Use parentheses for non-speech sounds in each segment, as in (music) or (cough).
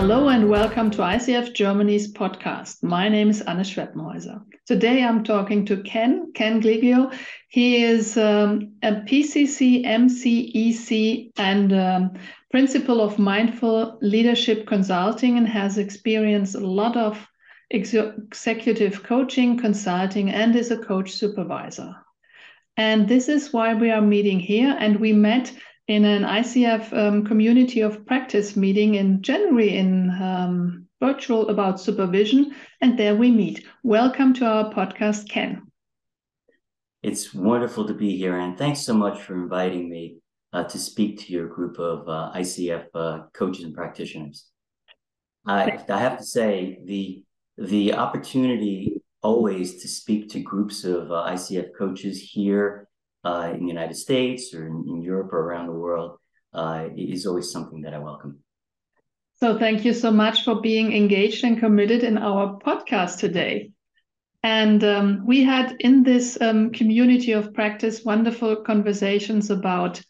Hello and welcome to ICF Germany's podcast. My name is Anne Schweppenhäuser. Today I'm talking to Ken, Ken Giglio. He is um, a PCC, MCEC, and um, principal of Mindful Leadership Consulting and has experienced a lot of ex- executive coaching, consulting, and is a coach supervisor. And this is why we are meeting here. And we met in an ICF um, community of practice meeting in January in um, virtual about supervision, and there we meet. Welcome to our podcast, Ken. It's wonderful to be here, and thanks so much for inviting me uh, to speak to your group of uh, ICF uh, coaches and practitioners. I, I have to say the the opportunity always to speak to groups of uh, ICF coaches here uh, in the United States or in, in, Europe or around the world uh, is always something that I welcome. So, thank you so much for being engaged and committed in our podcast today. And um, we had in this um, community of practice wonderful conversations about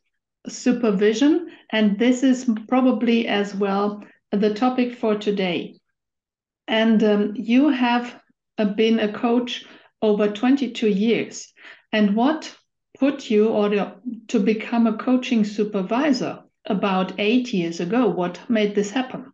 supervision. And this is probably as well the topic for today. And um, you have uh, been a coach over 22 years. And what put you or to become a coaching supervisor about eight years ago? What made this happen?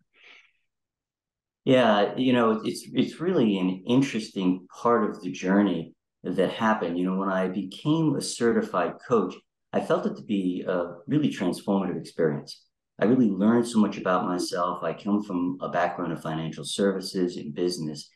Yeah, you know, it's it's really an interesting part of the journey that happened. You know, when I became a certified coach, I felt it to be a really transformative experience. I really learned so much about myself. I come from a background of financial services and business.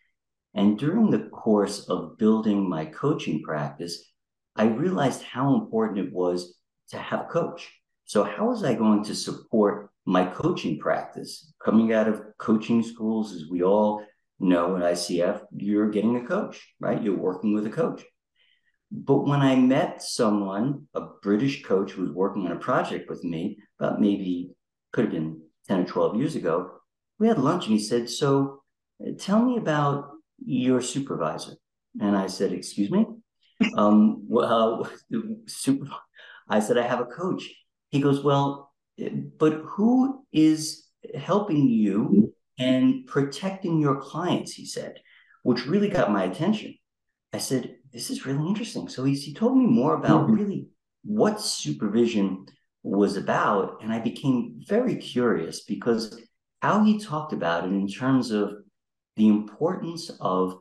And during the course of building my coaching practice, I realized how important it was to have a coach. So, how was I going to support my coaching practice? Coming out of coaching schools, as we all know at ICF, you're getting a coach, right? You're working with a coach. But when I met someone, a British coach who was working on a project with me, about maybe could have been 10 or 12 years ago, we had lunch and he said, So tell me about your supervisor. And I said, Excuse me? Um, well, super, (laughs) I said, I have a coach. He goes, well, but who is helping you and protecting your clients? He said, which really got my attention. I said, this is really interesting. So he, he told me more about mm-hmm. really what supervision was about. And I became very curious because how he talked about it in terms of the importance of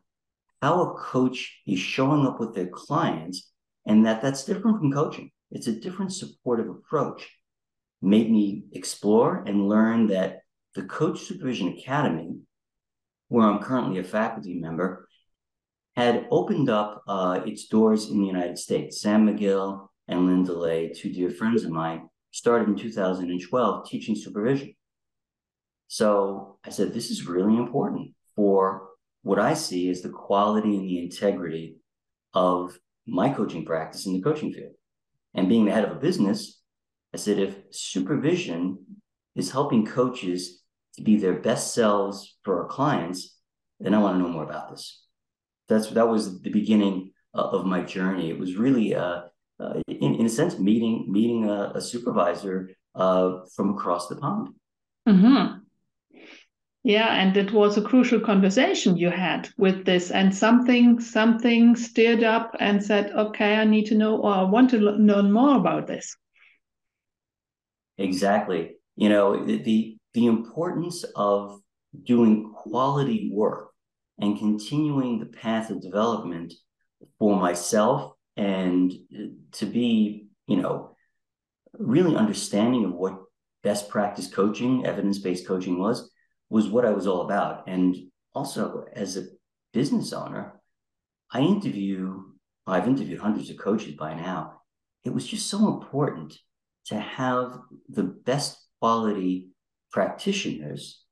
how a coach is showing up with their clients and that that's different from coaching. It's a different supportive approach. Made me explore and learn that the Coach Supervision Academy, where I'm currently a faculty member, had opened up uh, its doors in the United States. Sam McGill and Linda Lay, two dear friends of mine, started in 2012 teaching supervision. So I said, this is really important for what I see is the quality and the integrity of my coaching practice in the coaching field. And being the head of a business, I said, if supervision is helping coaches to be their best selves for our clients, then I want to know more about this. That's that was the beginning uh, of my journey. It was really, uh, uh, in, in a sense, meeting meeting a, a supervisor uh, from across the pond. Mm-hmm. Yeah, and it was a crucial conversation you had with this, and something something stirred up and said, "Okay, I need to know, or I want to learn more about this." Exactly. You know the the importance of doing quality work and continuing the path of development for myself and uh, to be, you know, really understanding of what best practice coaching, evidence based coaching was was what I was all about. And also, as a business owner, I interview, I've interviewed hundreds of coaches by now. It was just so important to have the best quality practitioners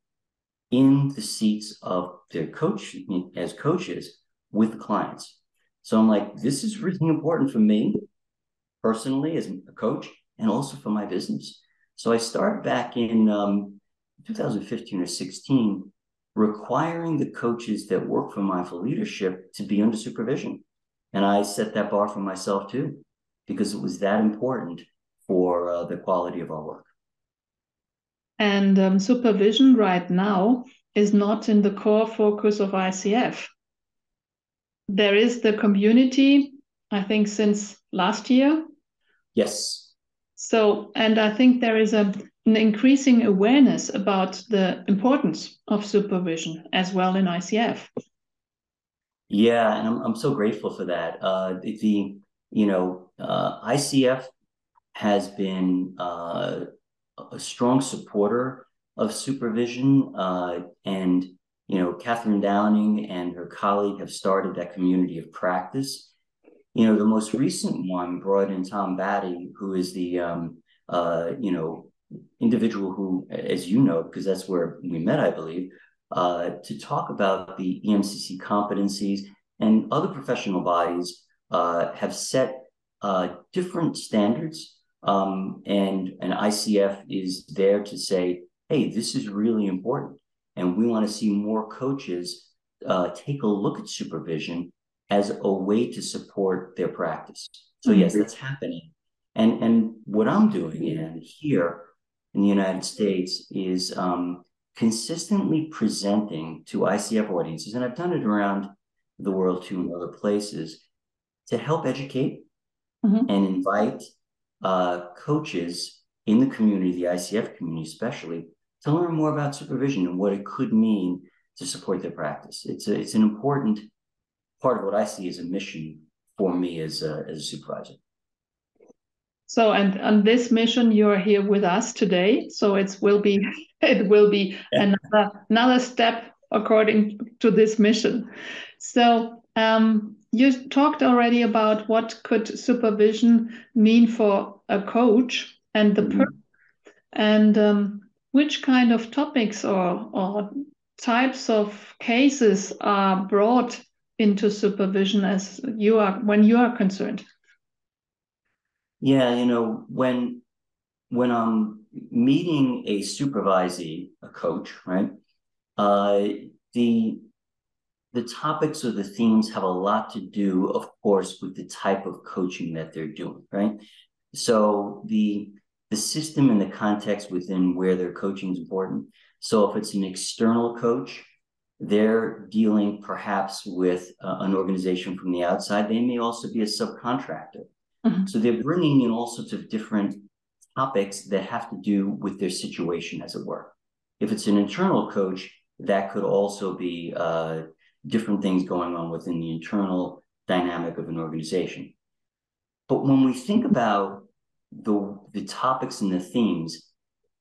in the seats of their coach as coaches with clients. So I'm like, this is really important for me personally as a coach and also for my business. So I start back in um, 2015 or 16 requiring the coaches that work for mindful leadership to be under supervision. And I set that bar for myself too, because it was that important for uh, the quality of our work. And um, supervision right now is not in the core focus of ICF. There is the community, I think, since last year. Yes. So, and I think there is a, an increasing awareness about the importance of supervision as well in ICF. Yeah, and I'm, I'm so grateful for that. Uh, the, you know, uh, ICF has been uh, a strong supporter of supervision. Uh, and, you know, Catherine Downing and her colleague have started that community of practice. You know, the most recent one brought in Tom Battye, who is the, um, uh, you know, individual who, as you know, because that's where we met, I believe, uh, to talk about the EMCC competencies and other professional bodies uh, have set uh, different standards um, and an ICF is there to say, hey, this is really important. And we want to see more coaches uh, take a look at supervision as a way to support their practice. So, mm-hmm. yes, that's happening. And, and what I'm doing and here in the United States is um, consistently presenting to ICF audiences, and I've done it around the world too in other places, to help educate mm-hmm. and invite uh, coaches in the community, the ICF community especially, to learn more about supervision and what it could mean to support their practice. It's a, it's an important part of what I see as a mission for me as a, as a supervisor. So, and on this mission, you are here with us today. So it will be (laughs) it will be yeah. another another step according to this mission. So, um, you talked already about what could supervision mean for a coach and the mm-hmm. and um, which kind of topics or or types of cases are brought into supervision as you are when you are concerned yeah you know when when i'm meeting a supervisee a coach right uh the the topics or the themes have a lot to do, of course, with the type of coaching that they're doing, right? So the the system and the context within where their coaching is important. So if it's an external coach, they're dealing perhaps with uh, an organization from the outside. They may also be a subcontractor. Mm-hmm. So they're bringing in all sorts of different topics that have to do with their situation, as it were. If it's an internal coach, that could also be uh, different things going on within the internal dynamic of an organization. But when we think about the, the topics and the themes,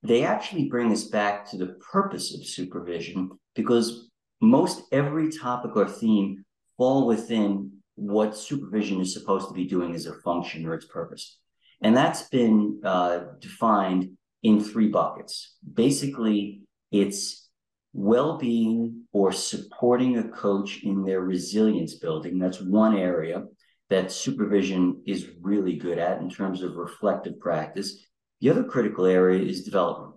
they actually bring us back to the purpose of supervision because most every topic or theme fall within what supervision is supposed to be doing as a function or its purpose. And that's been uh, defined in three buckets. Basically, it's well-being or supporting a coach in their resilience building that's one area that supervision is really good at in terms of reflective practice the other critical area is development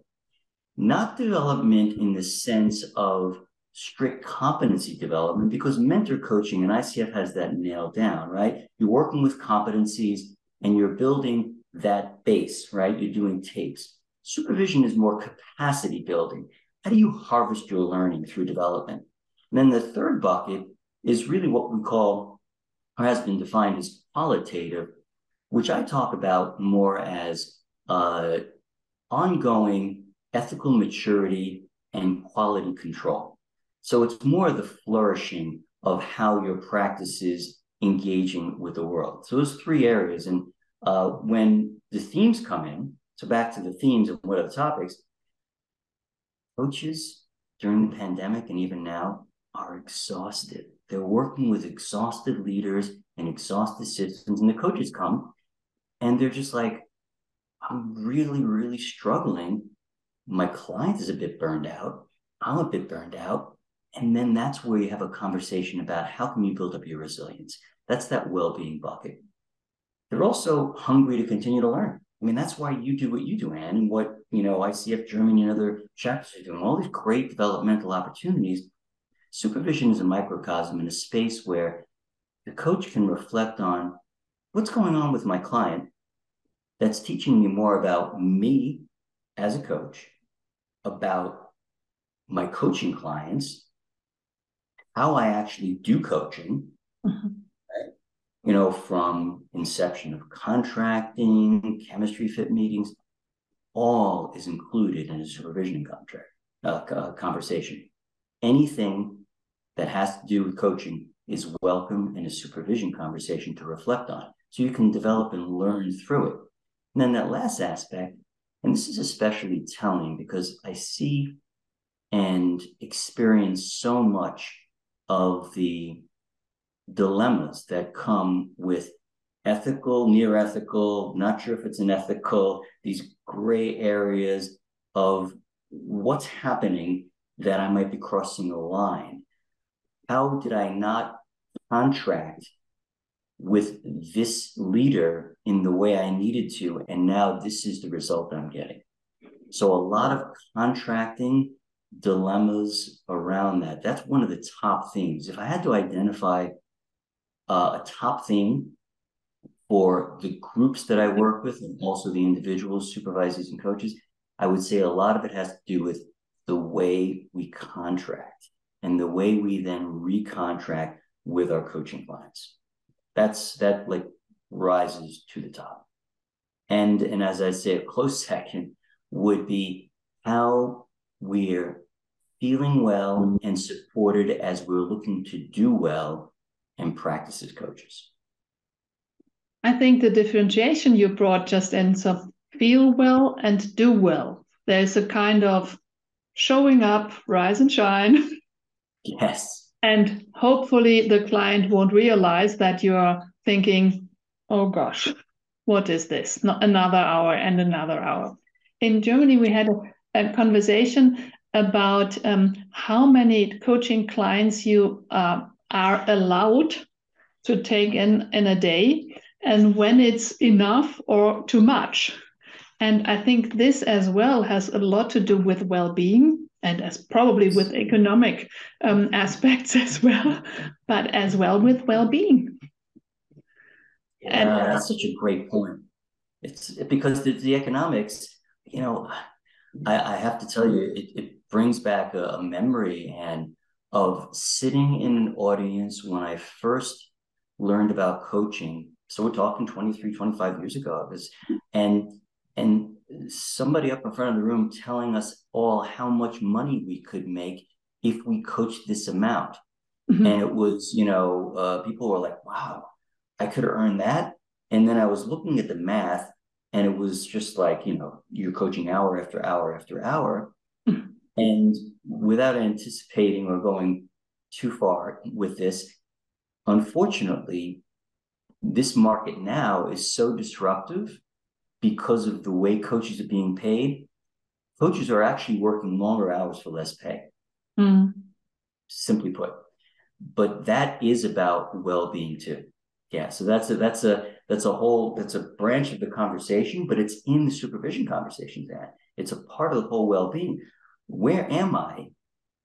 not development in the sense of strict competency development because mentor coaching and icf has that nailed down right you're working with competencies and you're building that base right you're doing tapes supervision is more capacity building how do you harvest your learning through development? And then the third bucket is really what we call, or has been defined as qualitative, which I talk about more as uh, ongoing ethical maturity and quality control. So it's more the flourishing of how your practice is engaging with the world. So those three areas. And uh, when the themes come in, so back to the themes and what are the topics, coaches during the pandemic and even now are exhausted. They're working with exhausted leaders and exhausted systems, and the coaches come and they're just like, I'm really, really struggling. My client is a bit burned out. I'm a bit burned out. And then that's where you have a conversation about how can you build up your resilience. That's that well-being bucket. They're also hungry to continue to learn. I mean, that's why you do what you do, Anne, and what, you know, ICF Germany and other chapters are doing, all these great developmental opportunities. Supervision is a microcosm in a space where the coach can reflect on what's going on with my client that's teaching me more about me as a coach about my coaching clients, how I actually do coaching, mm-hmm. right? you know, from inception of contracting, chemistry fit meetings, all is included in a supervision contract uh, conversation. Anything that has to do with coaching is welcome in a supervision conversation to reflect on. So you can develop and learn through it. And then that last aspect, and this is especially telling because I see and experience so much of the dilemmas that come with ethical, near ethical, not sure if it's an ethical, these gray areas of what's happening that I might be crossing a line. How did I not contract with this leader in the way I needed to? And now this is the result I'm getting. So, a lot of contracting dilemmas around that. That's one of the top themes. If I had to identify uh, a top theme for the groups that I work with and also the individuals, supervisors, and coaches, I would say a lot of it has to do with the way we contract and the way we then recontract with our coaching clients. That's that like rises to the top. And and as I say, a close (laughs) second would be how we're feeling well and supported as we're looking to do well and practice as coaches. I think the differentiation you brought just ends up feel well and do well. There's a kind of showing up, rise and shine. (laughs) Yes. And hopefully the client won't realize that you're thinking, oh gosh, what is this? Not another hour and another hour. In Germany, we had a, a conversation about um, how many coaching clients you uh, are allowed to take in in a day and when it's enough or too much. And I think this as well has a lot to do with well being and as probably with economic um, (laughs) aspects as well, but as well with well being. Yeah, and that's such a great point. It's because the, the economics, you know, I, I, have to tell you, it, it brings back a, a memory and of sitting in an audience when I first learned about coaching. So we're talking 23 25 years ago was and and somebody up in front of the room telling us all how much money we could make if we coached this amount. Mm-hmm. and it was you know uh, people were like wow i could have earned that. And then i was looking at the math and it was just like you know you're coaching hour after hour after hour mm-hmm. and without anticipating or going too far with this unfortunately this market now is so disruptive because of the way coaches are being paid. Coaches are actually working longer hours for less pay. Mm. Simply put. But that is about well-being too. Yeah. So that's a that's a that's a whole that's a branch of the conversation, but it's in the supervision conversation that it's a part of the whole well-being. Where am I?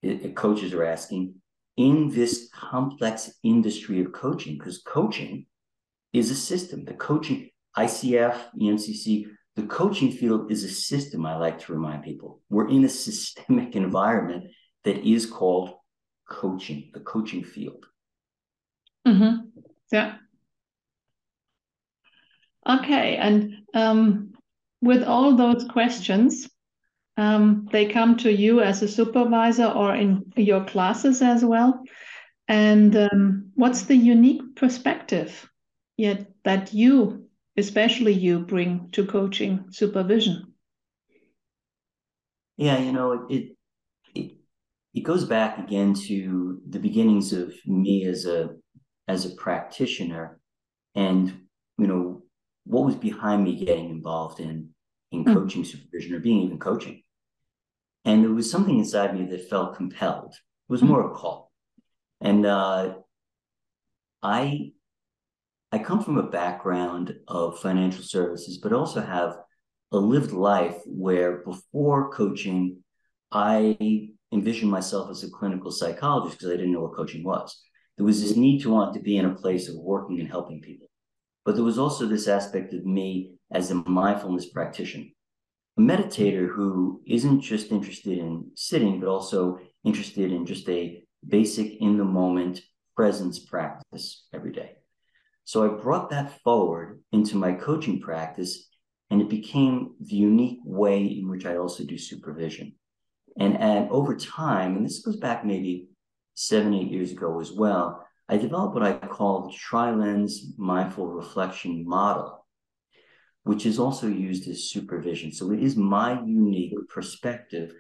It, coaches are asking in this complex industry of coaching because coaching is a system. The coaching, ICF, EMCC, the coaching field is a system, I like to remind people. We're in a systemic (laughs) environment that is called coaching, the coaching field. Mm-hmm. Yeah. Okay. And um, with all those questions, um, they come to you as a supervisor or in your classes as well. And um, what's the unique perspective yet that you, especially you, bring to coaching supervision? Yeah, you know, it it it goes back again to the beginnings of me as a as a practitioner, and you know what was behind me getting involved in in mm. coaching supervision or being even coaching. And there was something inside me that felt compelled. It was mm. more of a call. And uh, I I come from a background of financial services, but also have a lived life where before coaching, I envisioned myself as a clinical psychologist because I didn't know what coaching was. There was this need to want to be in a place of working and helping people. But there was also this aspect of me as a mindfulness practitioner. a meditator who isn't just interested in sitting, but also interested in just a basic in the moment presence practice every day. So I brought that forward into my coaching practice, and it became the unique way in which I also do supervision. And, and over time, and this goes back maybe seven, eight years ago as well, I developed what I call the tri-lens mindful reflection model, which is also used as supervision. So it is my unique perspective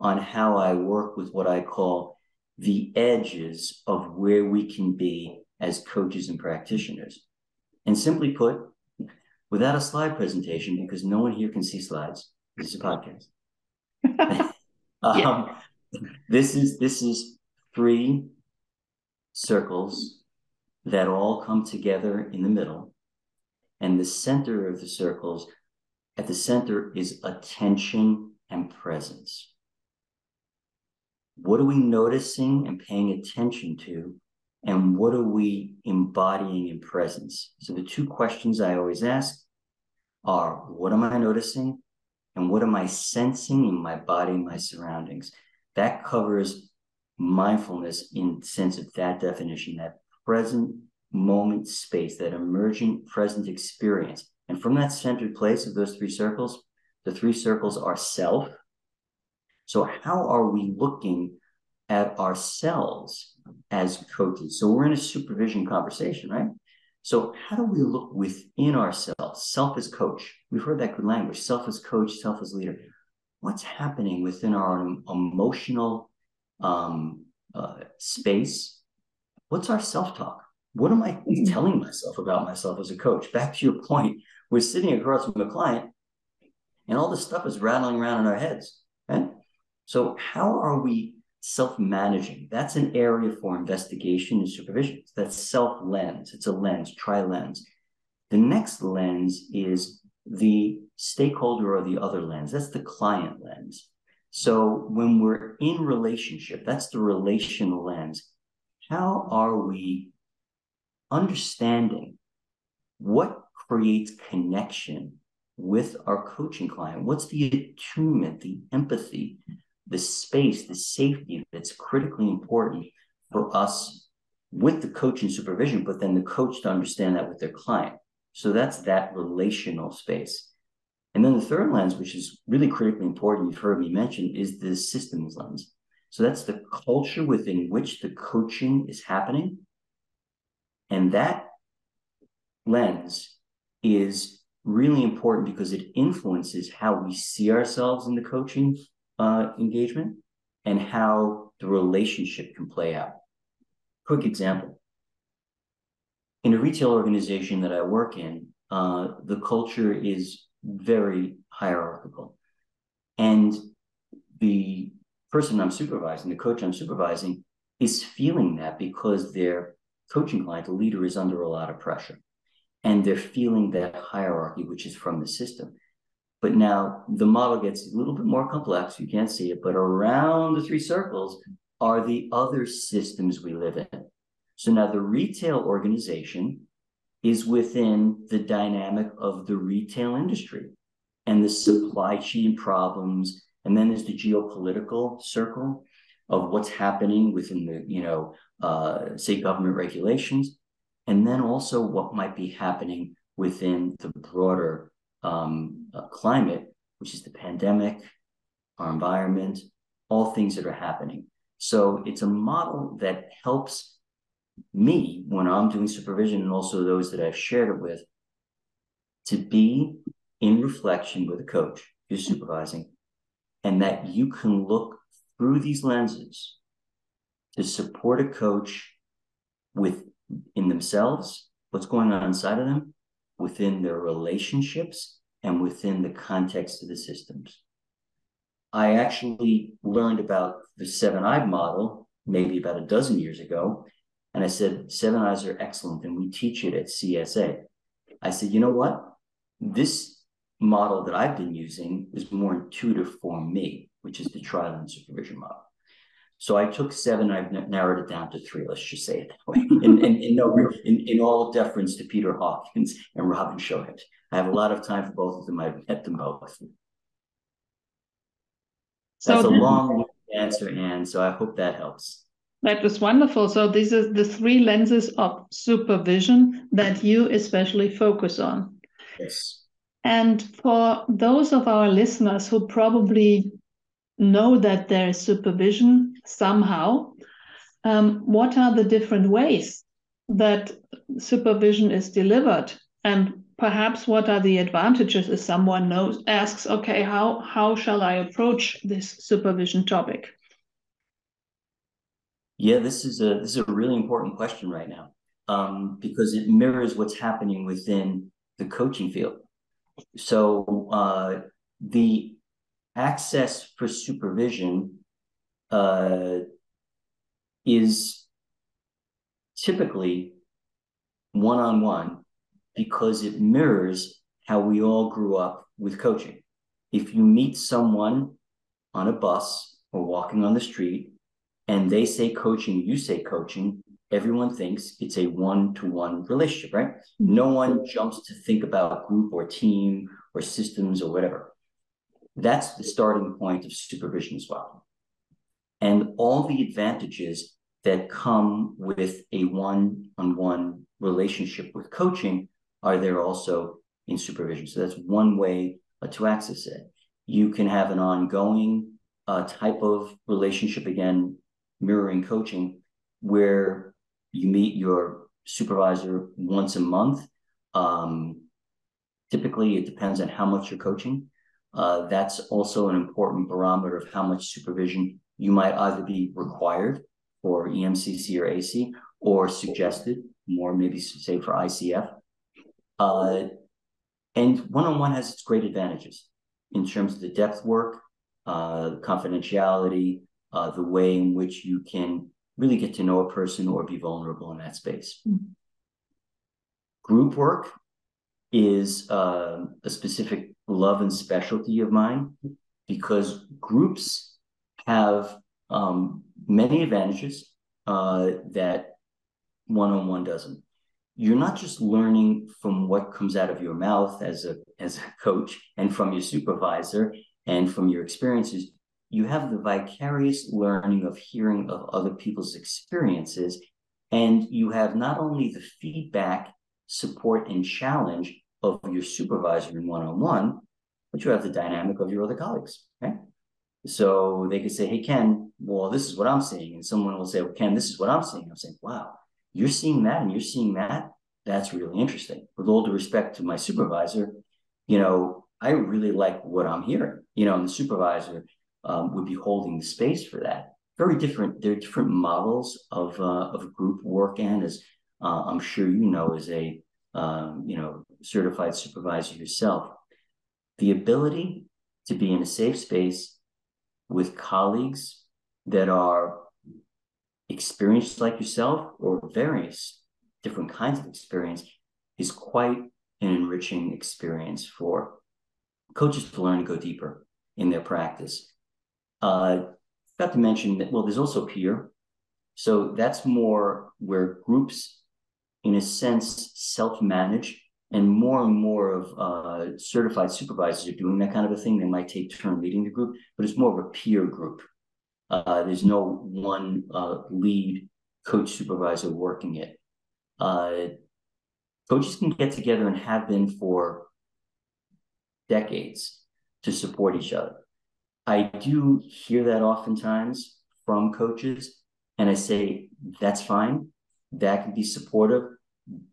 on how I work with what I call the edges of where we can be as coaches and practitioners. And simply put, without a slide presentation, because no one here can see slides, this is a podcast. (laughs) (laughs) um, this is this is three circles that all come together in the middle. And the center of the circles, at the center is attention and presence. What are we noticing and paying attention to? And what are we embodying in presence? So the two questions I always ask are what am I noticing? And what am I sensing in my body, my surroundings? That covers mindfulness in sense of that definition, that present moment space, that emergent present experience. And from that centered place of those three circles, the three circles are self. So, how are we looking at ourselves as coaches? So, we're in a supervision conversation, right? So, how do we look within ourselves? Self as coach. We've heard that good language self as coach, self as leader. What's happening within our emotional um, uh, space? What's our self talk? What am I mm-hmm. telling myself about myself as a coach? Back to your point, we're sitting across from a client and all this stuff is rattling around in our heads. Right? So, how are we self managing? That's an area for investigation and supervision. That's self lens. It's a lens, tri lens. The next lens is the stakeholder or the other lens. That's the client lens. So when we're in relationship, that's the relational lens. How are we understanding what creates connection with our coaching client? What's the attunement, the empathy, the space, the safety that's critically important for us with the coach and supervision, but then the coach to understand that with their client. So that's that relational space. And then the third lens, which is really critically important, you've heard me mention, is the systems lens. So that's the culture within which the coaching is happening. And that lens is really important because it influences how we see ourselves in the coaching uh, engagement and how the relationship can play out. Quick example. In a retail organization that I work in, uh, the culture is very hierarchical. And the person I'm supervising, the coach I'm supervising, is feeling that because their coaching client, the leader, is under a lot of pressure. And they're feeling that hierarchy, which is from the system. But now the model gets a little bit more complex. You can't see it, but around the three circles are the other systems we live in. So now the retail organization is within the dynamic of the retail industry and the supply chain problems. And then there's the geopolitical circle of what's happening within the, you know, uh, say government regulations. And then also what might be happening within the broader um, uh, climate, which is the pandemic, our environment, all things that are happening. So it's a model that helps me when I'm doing supervision and also those that I've shared it with to be in reflection with a coach who's supervising and that you can look through these lenses to support a coach with in themselves what's going on inside of them within their relationships and within the context of the systems. I actually learned about the seven eye model maybe about a dozen years ago. And I said, seven eyes are excellent, and we teach it at CSA. I said, you know what? This model that I've been using is more intuitive for me, which is the tri-lens supervision model. So I took seven, I've narrowed it down to three, let's just say it that way. In, in, in, no, in, in all deference to Peter Hawkins and Robin Shohet. I have a lot of time for both of them. I've met them both. So that's a long answer, Anne. So I hope that helps. That was wonderful. So these are the three lenses of supervision that you especially focus on. Yes. And for those of our listeners who probably know that there is supervision somehow, um, what are the different ways that supervision is delivered? And perhaps what are the advantages if someone knows asks, okay, how, how shall I approach this supervision topic? Yeah, this is a this is a really important question right now um, because it mirrors what's happening within the coaching field. So uh, the access for supervision uh, is typically one on one because it mirrors how we all grew up with coaching. If you meet someone on a bus or walking on the street and they say coaching, you say coaching, everyone thinks it's a one to one relationship, right? Mm-hmm. No one jumps to think about group or team or systems or whatever. That's the starting point of supervision as well. And all the advantages that come with a one on one relationship with coaching are there also in supervision. So that's one way uh, to access it. You can have an ongoing uh, type of relationship, again, mirroring coaching, where you meet your supervisor once a month. Um, typically, it depends on how much you're coaching. Uh, that's also an important barometer of how much supervision you might either be required for EMCC or AC or suggested, more maybe say for ICF. Uh, and one-on-one has its great advantages in terms of the depth work, uh, confidentiality, uh, the way in which you can really get to know a person or be vulnerable in that space. Mm-hmm. Group work is uh, a specific love and specialty of mine because groups have um, many advantages uh, that one-on-one doesn't. You're not just learning from what comes out of your mouth as a as a coach and from your supervisor and from your experiences. You have the vicarious learning of hearing of other people's experiences, and you have not only the feedback, support, and challenge of your supervisor in one-on-one, but you have the dynamic of your other colleagues. Right? So they could say, Hey, Ken, well, this is what I'm seeing. And someone will say, well, Ken, this is what I'm seeing. I'm saying, wow, you're seeing that and you're seeing that. That's really interesting. With all due respect to my supervisor, you know, I really like what I'm hearing, you know, and the supervisor um, would be holding the space for that. Very different. There are different models of, uh, of group work. And as uh, I'm sure you know, as a, um, you know, certified supervisor yourself, the ability to be in a safe space with colleagues that are experienced like yourself or various different kinds of experience is quite an enriching experience for coaches to learn to go deeper in their practice. Uh, got to mention that, well, there's also peer. So that's more where groups, in a sense, self manage and more and more of uh, certified supervisors are doing that kind of a thing. They might take turn leading the group, but it's more of a peer group. Uh, there's no one uh, lead coach supervisor working it. Uh, coaches can get together and have been for decades to support each other. I do hear that oftentimes from coaches, and I say that's fine. That can be supportive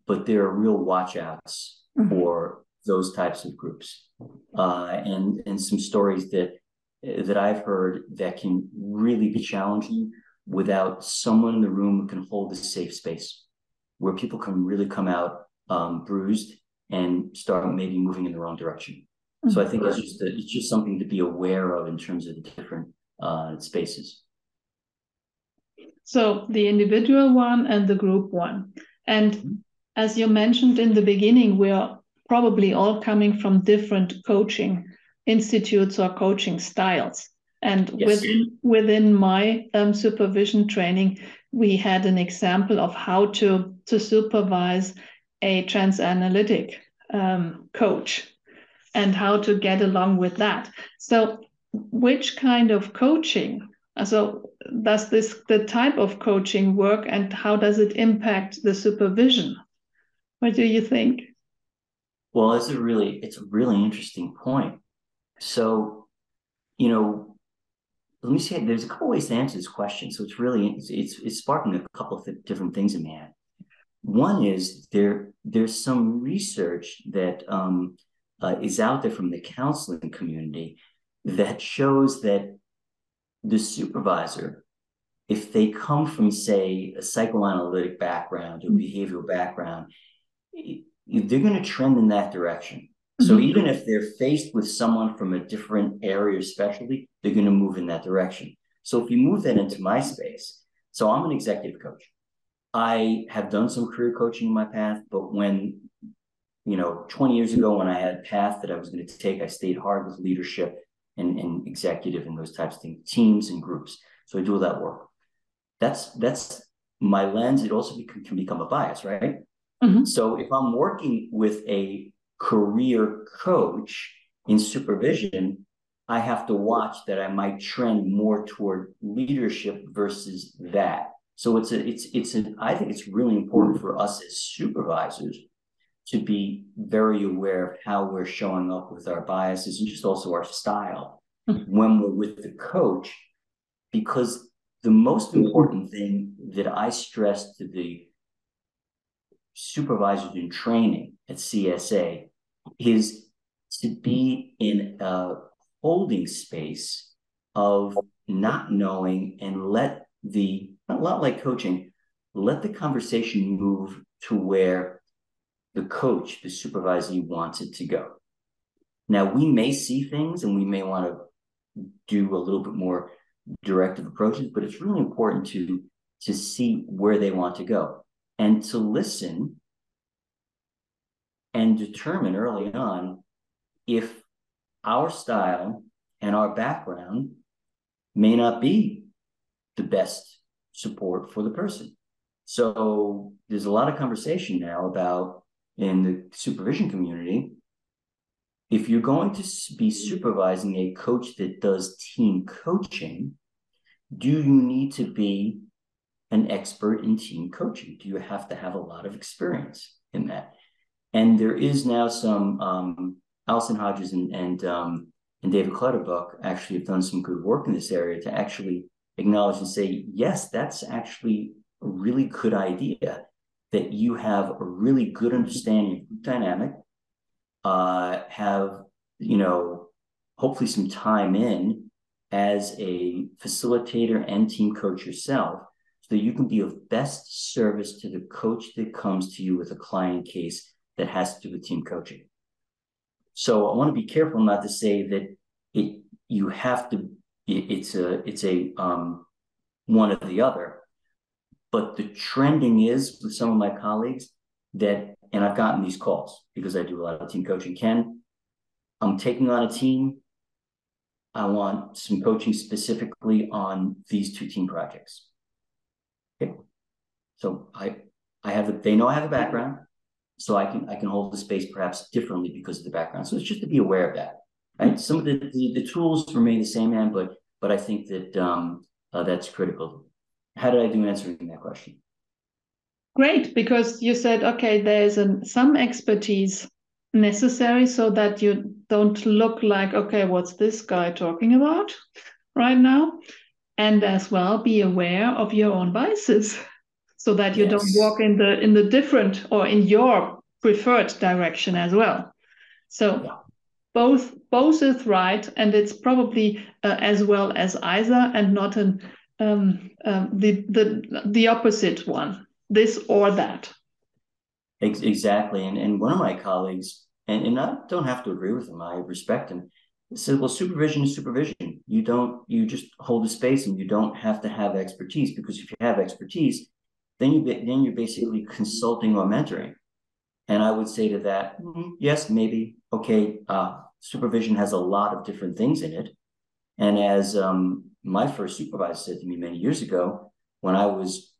but there are real watchouts mm-hmm. for those types of groups, uh, and and some stories that that I've heard that can really be challenging without someone in the room who can hold a safe space where people can really come out um, bruised and start maybe moving in the wrong direction. Mm-hmm. So I think it's just a, it's just something to be aware of in terms of the different uh, spaces. So the individual one and the group one, and mm-hmm as you mentioned in the beginning, we are probably all coming from different coaching institutes or coaching styles. And yes. within within my um, supervision training, we had an example of how to to supervise a transanalytic um, coach and how to get along with that. So which kind of coaching? So does this the type of coaching work and how does it impact the supervision? What do you think? Well it's a really it's a really interesting point. So you know let me say there's a couple ways to answer this question. So it's really it's it's, it's sparking a couple of different things in me. One is there there's some research that um, uh, is out there from the counseling community that shows that the supervisor, if they come from, say, a psychoanalytic background or behavioral background, they're going to trend in that direction. So mm-hmm. even if they're faced with someone from a different area or specialty, they're going to move in that direction. So if you move that into my space, so I'm an executive coach. I have done some career coaching in my path, but when you know 20 years ago when I had a path that I was going to take, I stayed hard with leadership and, and executive and those types of things, teams and groups. So I do all that work. That's that's my lens. It also can, can become a bias, right? Mm-hmm. So if I'm working with a career coach in supervision, I have to watch that I might trend more toward leadership versus that. So it's a it's it's an I think it's really important for us as supervisors to be very aware of how we're showing up with our biases and just also our style mm-hmm. when we're with the coach. Because the most important thing that I stress to the supervisors in training at CSA is to be in a holding space of not knowing and let the, a lot like coaching, let the conversation move to where the coach, the supervisor wants it to go. Now, we may see things and we may want to do a little bit more directive approaches, but it's really important to, to see where they want to go and to listen and determine early on if our style and our background may not be the best support for the person. So there's a lot of conversation now about in the supervision community, if you're going to be supervising a coach that does team coaching, do you need to be an expert in team coaching? Do you have to have a lot of experience in that? And there is now some um, Alison Hodges and and, um, and David Clutterbuck actually have done some good work in this area to actually acknowledge and say, yes, that's actually a really good idea that you have a really good understanding of group dynamic, uh, have, you know, hopefully some time in as a facilitator and team coach yourself so that you can be of best service to the coach that comes to you with a client case that has to do with team coaching. So I want to be careful not to say that it you have to it, it's a it's a um, one or the other but the trending is with some of my colleagues that, and I've gotten these calls because I do a lot of team coaching. Ken, I'm taking on a team. I want some coaching specifically on these two team projects. Okay. So I I have a, they know I have a background, so I can I can hold the space perhaps differently because of the background. So it's just to be aware of that. Right. Some of the, the, the tools remain the same, man, but but I think that um, uh, that's critical how did I do answering that question? Great, because you said, okay, there's an, some expertise necessary so that you don't look like, okay, what's this guy talking about right now? And as well, be aware of your own biases (laughs) so that you yes. don't walk in the in the different or in your preferred direction as well. So yeah. both both is right, and it's probably uh, as well as either, and not an um, um, the the the opposite one, this or that. Exactly, and and one of my colleagues, and and I don't have to agree with him. I respect him. Said, well, supervision is supervision. You don't you just hold a space, and you don't have to have expertise because if you have expertise, then you then you're basically consulting or mentoring. And I would say to that, mm-hmm, yes, maybe okay. Uh, supervision has a lot of different things in it, and as um, my first supervisor said to me many years ago when I was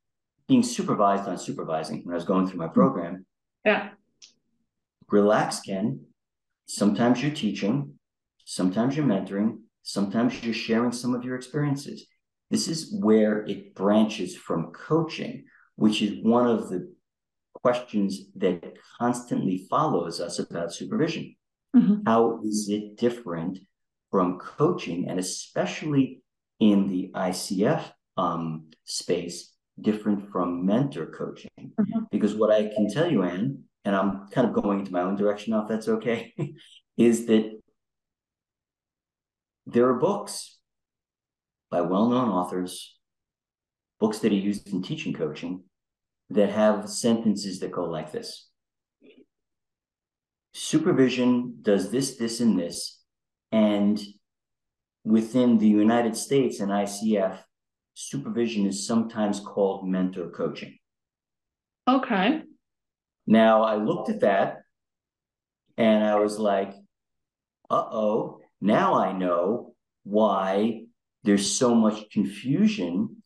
being supervised on supervising, when I was going through my program. Yeah. Relax, Ken. Sometimes you're teaching, sometimes you're mentoring, Sometimes you're sharing some of your experiences. This is where it branches from coaching, which is one of the questions that constantly follows us about supervision. Mm-hmm. How is it different from coaching, and especially in the ICF um, space, different from mentor coaching? Mm-hmm. Because what I can tell you, Anne, and I'm kind of going into my own direction now, if that's okay, (laughs) is that there are books by well known authors, books that are used in teaching coaching that have sentences that go like this Supervision does this, this, and this. And within the United States and ICF, supervision is sometimes called mentor coaching. Okay. Now I looked at that and I was like, uh oh, now I know why there's so much confusion.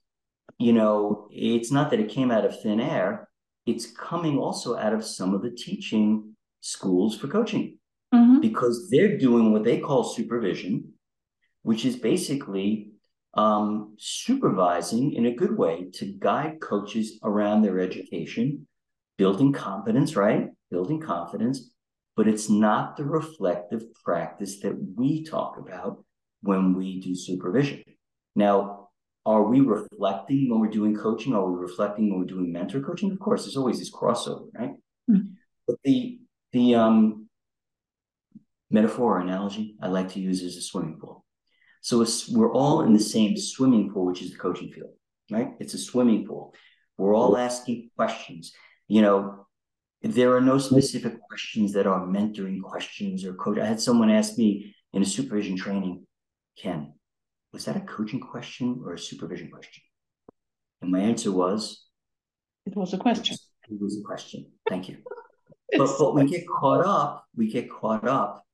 You know, it's not that it came out of thin air, it's coming also out of some of the teaching schools for coaching mm-hmm. because they're doing what they call supervision, which is basically um, supervising in a good way to guide coaches around their education, building competence, right? Building confidence, but it's not the reflective practice that we talk about when we do supervision. Now, are we reflecting when we're doing coaching? Are we reflecting when we're doing mentor coaching? Of course, there's always this crossover, right? Mm-hmm. But the the um, metaphor or analogy I like to use is a swimming pool. So we're all in the same swimming pool, which is the coaching field, right? It's a swimming pool. We're all asking questions. You know, there are no specific questions that are mentoring questions or coach. I had someone ask me in a supervision training, Ken, was that a coaching question or a supervision question? And my answer was, it was a question. It was a question. Thank you. (laughs) but but we get caught up. We get caught up.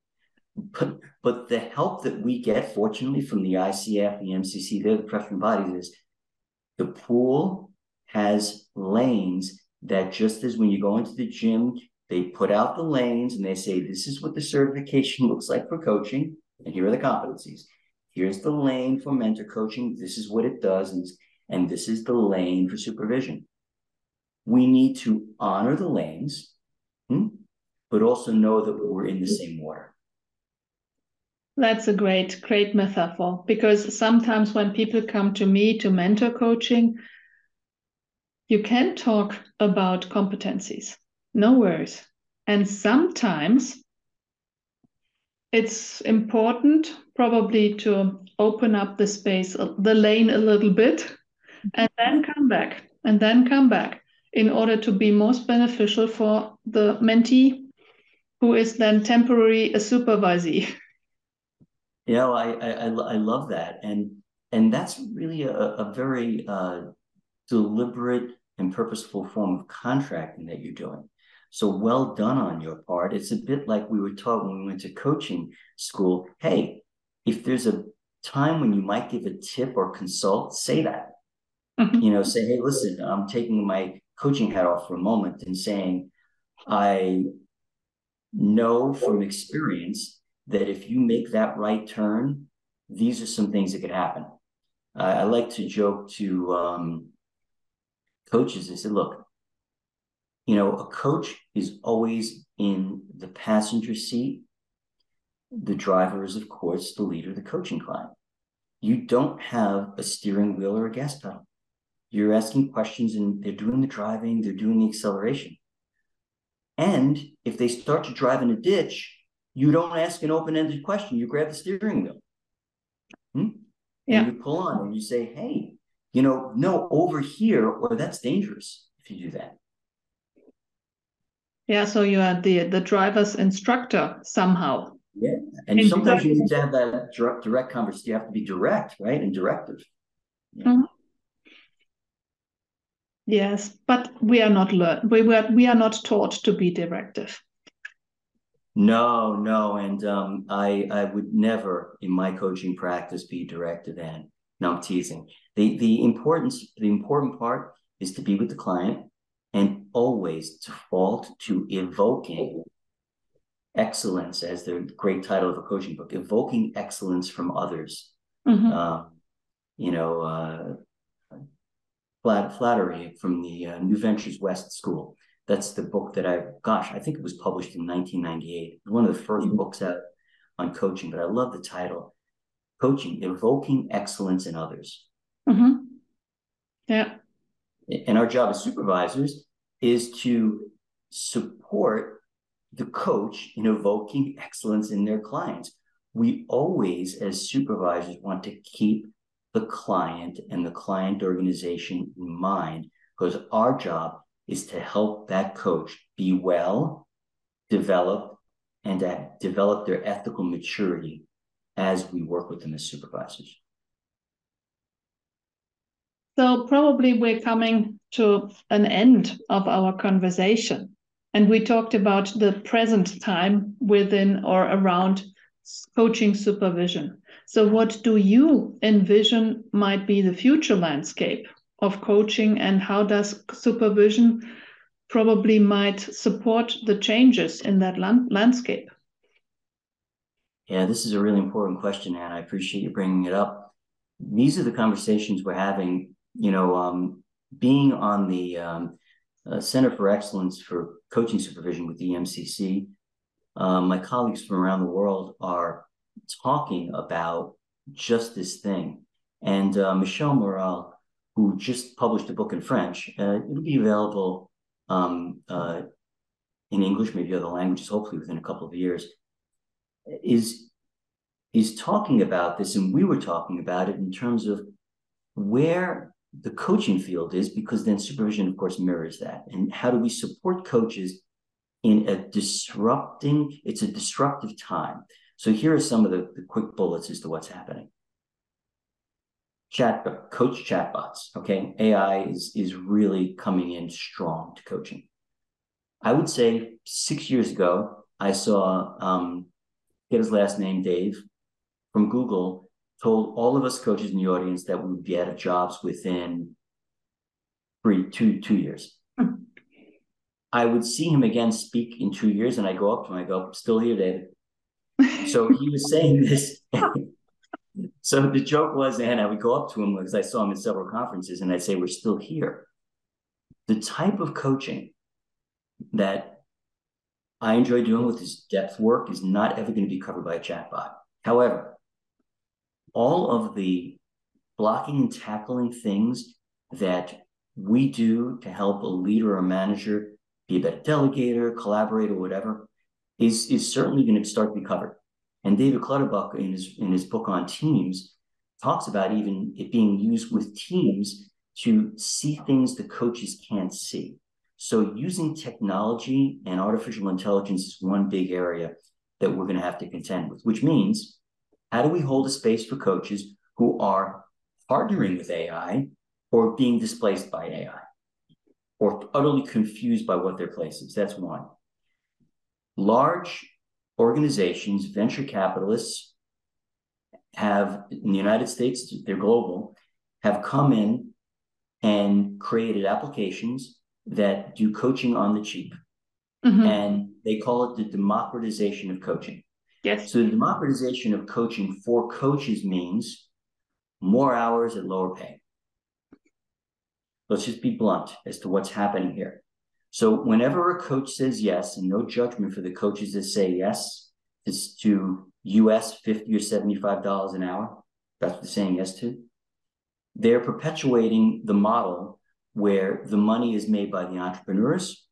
But but the help that we get, fortunately, from the ICF, the EMCC, they're the professional bodies, is the pool has lanes that just as when you go into the gym, they put out the lanes and they say, this is what the certification (laughs) looks like for coaching, and here are the competencies. Here's the lane for mentor coaching. This is what it does, and, and this is the lane for supervision. We need to honor the lanes hmm? but also know that we're in the same water. That's a great, great metaphor because sometimes when people come to me to mentor coaching, you can talk about competencies, no worries. And sometimes it's important probably to open up the space, the lane a little bit, and then come back, and then come back in order to be most beneficial for the mentee, who is then temporary a supervisee. (laughs) You know, I, I, I love that. And, and that's really a, a very uh, deliberate and purposeful form of contracting that you're doing. So well done on your part. It's a bit like we were taught when we went to coaching school. Hey, if there's a time when you might give a tip or consult, say that. Mm-hmm. You know, say, hey, listen, I'm taking my coaching hat off for a moment and saying, I know from experience that if you make that right turn, these are some things that could happen. Uh, I like to joke to um, coaches. I said, look, you know, a coach is always in the passenger seat. The driver is, of course, the leader, the coaching client. You don't have a steering wheel or a gas pedal you're asking questions and they're doing the driving, they're doing the acceleration. And if they start to drive in a ditch, you don't ask an open ended question. You grab the steering wheel. Hmm? Yeah. And you pull on and you say, hey, you know, no, over here, or that's dangerous if you do that. Yeah, so you are the the driver's instructor somehow. Yeah, and sometimes you need to have that direct, direct conversation. You have to be direct, right, and directive. Yeah. Mm-hmm. Yes, but we are not learned. We were we are not taught to be directive. No, no, and um, I I would never in my coaching practice be directive. And no, I'm teasing. the the importance The important part is to be with the client and always default to evoking excellence as the great title of a coaching book, evoking excellence from others. Mm-hmm. Um, you know, uh, flat, Flaherty from the uh, New Ventures West School. That's the book that I, gosh, I think it was published in 1998. One of the 1st mm-hmm. books out on coaching, but I love the title Coaching, Evoking Excellence in Others. Mm-hmm. Yeah. And our job as supervisors is to support the coach in evoking excellence in their clients. We always, as supervisors, want to keep the client and the client organization in mind because our job is to help that coach be well, develop, and to develop their ethical maturity as we work with them as supervisors. So, probably we're coming to an end of our conversation. And we talked about the present time within or around coaching supervision. So, what do you envision might be the future landscape of coaching, and how does supervision probably might support the changes in that land landscape? Yeah, this is a really important question, and I appreciate you bringing it up. These are the conversations we're having. You know, um, being on the um, uh, Center for Excellence for Coaching Supervision with the EMCC, um, my colleagues from around the world are talking about just this thing. And uh, Michel Moral, who just published a book in French, uh, it'll be available um, uh, in English, maybe other languages, hopefully within a couple of years, is is talking about this, and we were talking about it in terms of where the coaching field is, because then supervision, of course, mirrors that. And how do we support coaches in a disrupting, it's a disruptive time. So here are some of the, the quick bullets as to what's happening. Chat, coach chatbots. Okay, AI is is really coming in strong to coaching. I would say six years ago, I saw um, get his last name, Dave, from Google, told all of us coaches in the audience that we would be out of jobs within three, two, two years. I would see him again speak in two years, and I go up to him, I go, still here, David. so he was saying this. So the joke was, and I would go up to him because I saw him at several conferences, and I'd say, We're still here. The type of coaching that I enjoy doing with this depth work is not ever going to be covered by a chatbot. However, all of the blocking and tackling things that we do to help a leader or manager be a better delegator, collaborator, whatever, is, is certainly going to start to be covered. And David Clutterbuck, in his, in his book on teams, talks about even it being used with teams to see things the coaches can't see. So using technology and artificial intelligence is one big area that we're going to have to contend with, which means how do we hold a space for coaches who are partnering with AI or being displaced by AI or utterly confused by what their place is? That's one. Large organizations, venture capitalists have in the United States, they're global, have come in and created applications that do coaching on the cheap. Mm-hmm. And they call it the democratization of coaching. Yes. So the democratization of coaching for coaches means more hours at lower pay. Let's just be blunt as to what's happening here. So whenever a coach says yes, and no judgment for the coaches that say yes is to US 50 or $75 an hour, that's what they're saying yes to, they're perpetuating the model where the money is made by the entrepreneurs,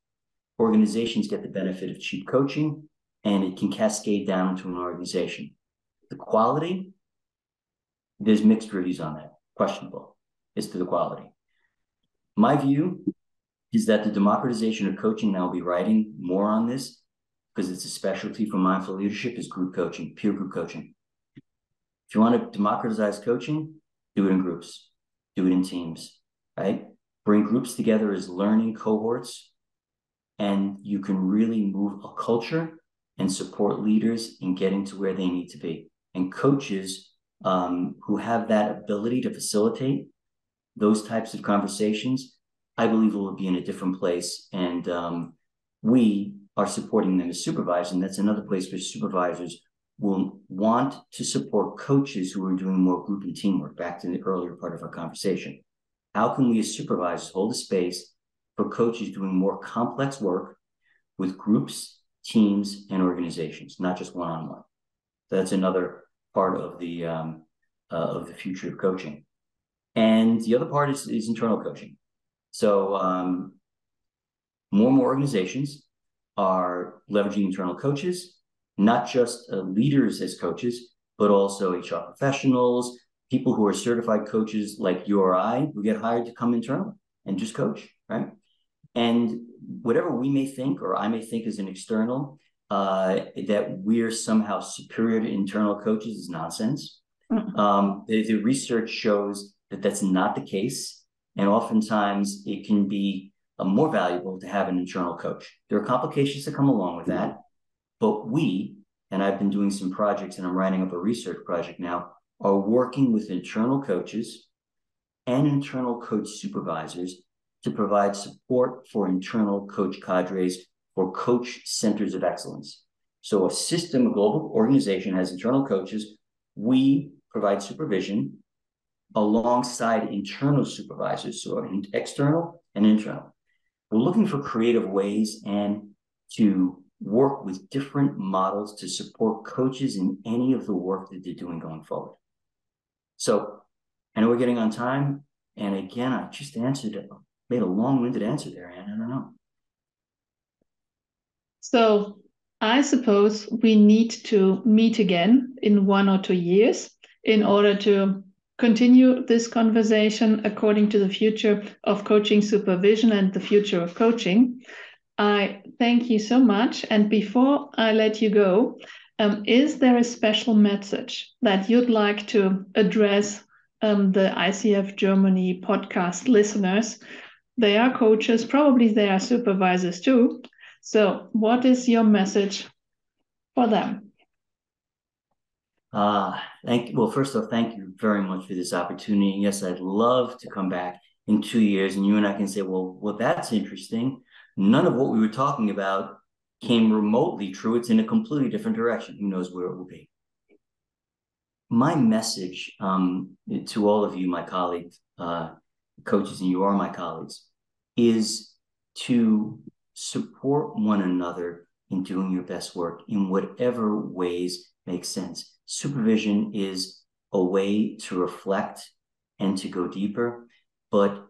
organizations get the benefit of cheap coaching, and it can cascade down to an organization. The quality, there's mixed reviews on that, questionable as to the quality. My view is that the democratization of coaching, and I'll be writing more on this because it's a specialty for mindful leadership, is group coaching, peer group coaching. If you want to democratize coaching, do it in groups, do it in teams, right? Bring groups together as learning cohorts, and you can really move a culture and support leaders in getting to where they need to be. And coaches um, who have that ability to facilitate those types of conversations, I believe it will be in a different place. And um, we, are supporting them as supervisors. And that's another place where supervisors will want to support coaches who are doing more group and teamwork, back to the earlier part of our conversation. How can we as supervisors hold a space for coaches doing more complex work with groups, teams, and organizations, not just one on one? That's another part of the um, uh, of the future of coaching. And the other part is, is internal coaching. So um, more and more organizations are leveraging internal coaches, not just uh, leaders as coaches, but also HR professionals, people who are certified coaches like you or I, who get hired to come internal and just coach, right? And whatever we may think or I may think as an external, uh, that we're somehow superior to internal coaches is nonsense. Mm-hmm. Um, the, the research shows that that's not the case. And oftentimes it can be uh, more valuable to have an internal coach. There are complications that come along with that, but we, and I've been doing some projects and I'm writing up a research project now, are working with internal coaches and internal coach supervisors to provide support for internal coach cadres or coach centers of excellence. So a system, a global organization has internal coaches. We provide supervision alongside internal supervisors, so external and internal. We're looking for creative ways and to work with different models to support coaches in any of the work that they're doing going forward. So I know we're getting on time. And again, I just answered made a long winded answer there, Anne. I don't know. So I suppose we need to meet again in one or two years in order to continue this conversation according to the future of coaching supervision and the future of coaching. I thank you so much. And before I let you go, um, is there a special message that you'd like to address um, the ICF Germany podcast listeners? They are coaches, probably they are supervisors too. So, what is your message for them? Uh, thank well, first of all, thank you very much for this opportunity. Yes, I'd love to come back in two years and you and I can say, well, well, that's interesting. None of what we were talking about came remotely true. It's in a completely different direction. Who knows where it will be? My message um, to all of you, my colleagues, uh, coaches, and you are my colleagues, is to support one another in doing your best work in whatever ways make sense supervision is a way to reflect and to go deeper, but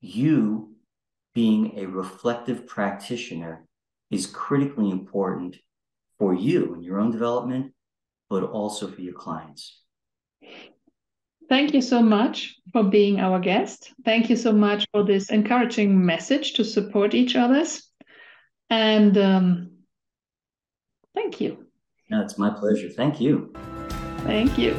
you being a reflective practitioner is critically important for you and your own development, but also for your clients. Thank you so much for being our guest. Thank you so much for this encouraging message to support each other's. And um, thank you. No, it's my pleasure. Thank you. Thank you.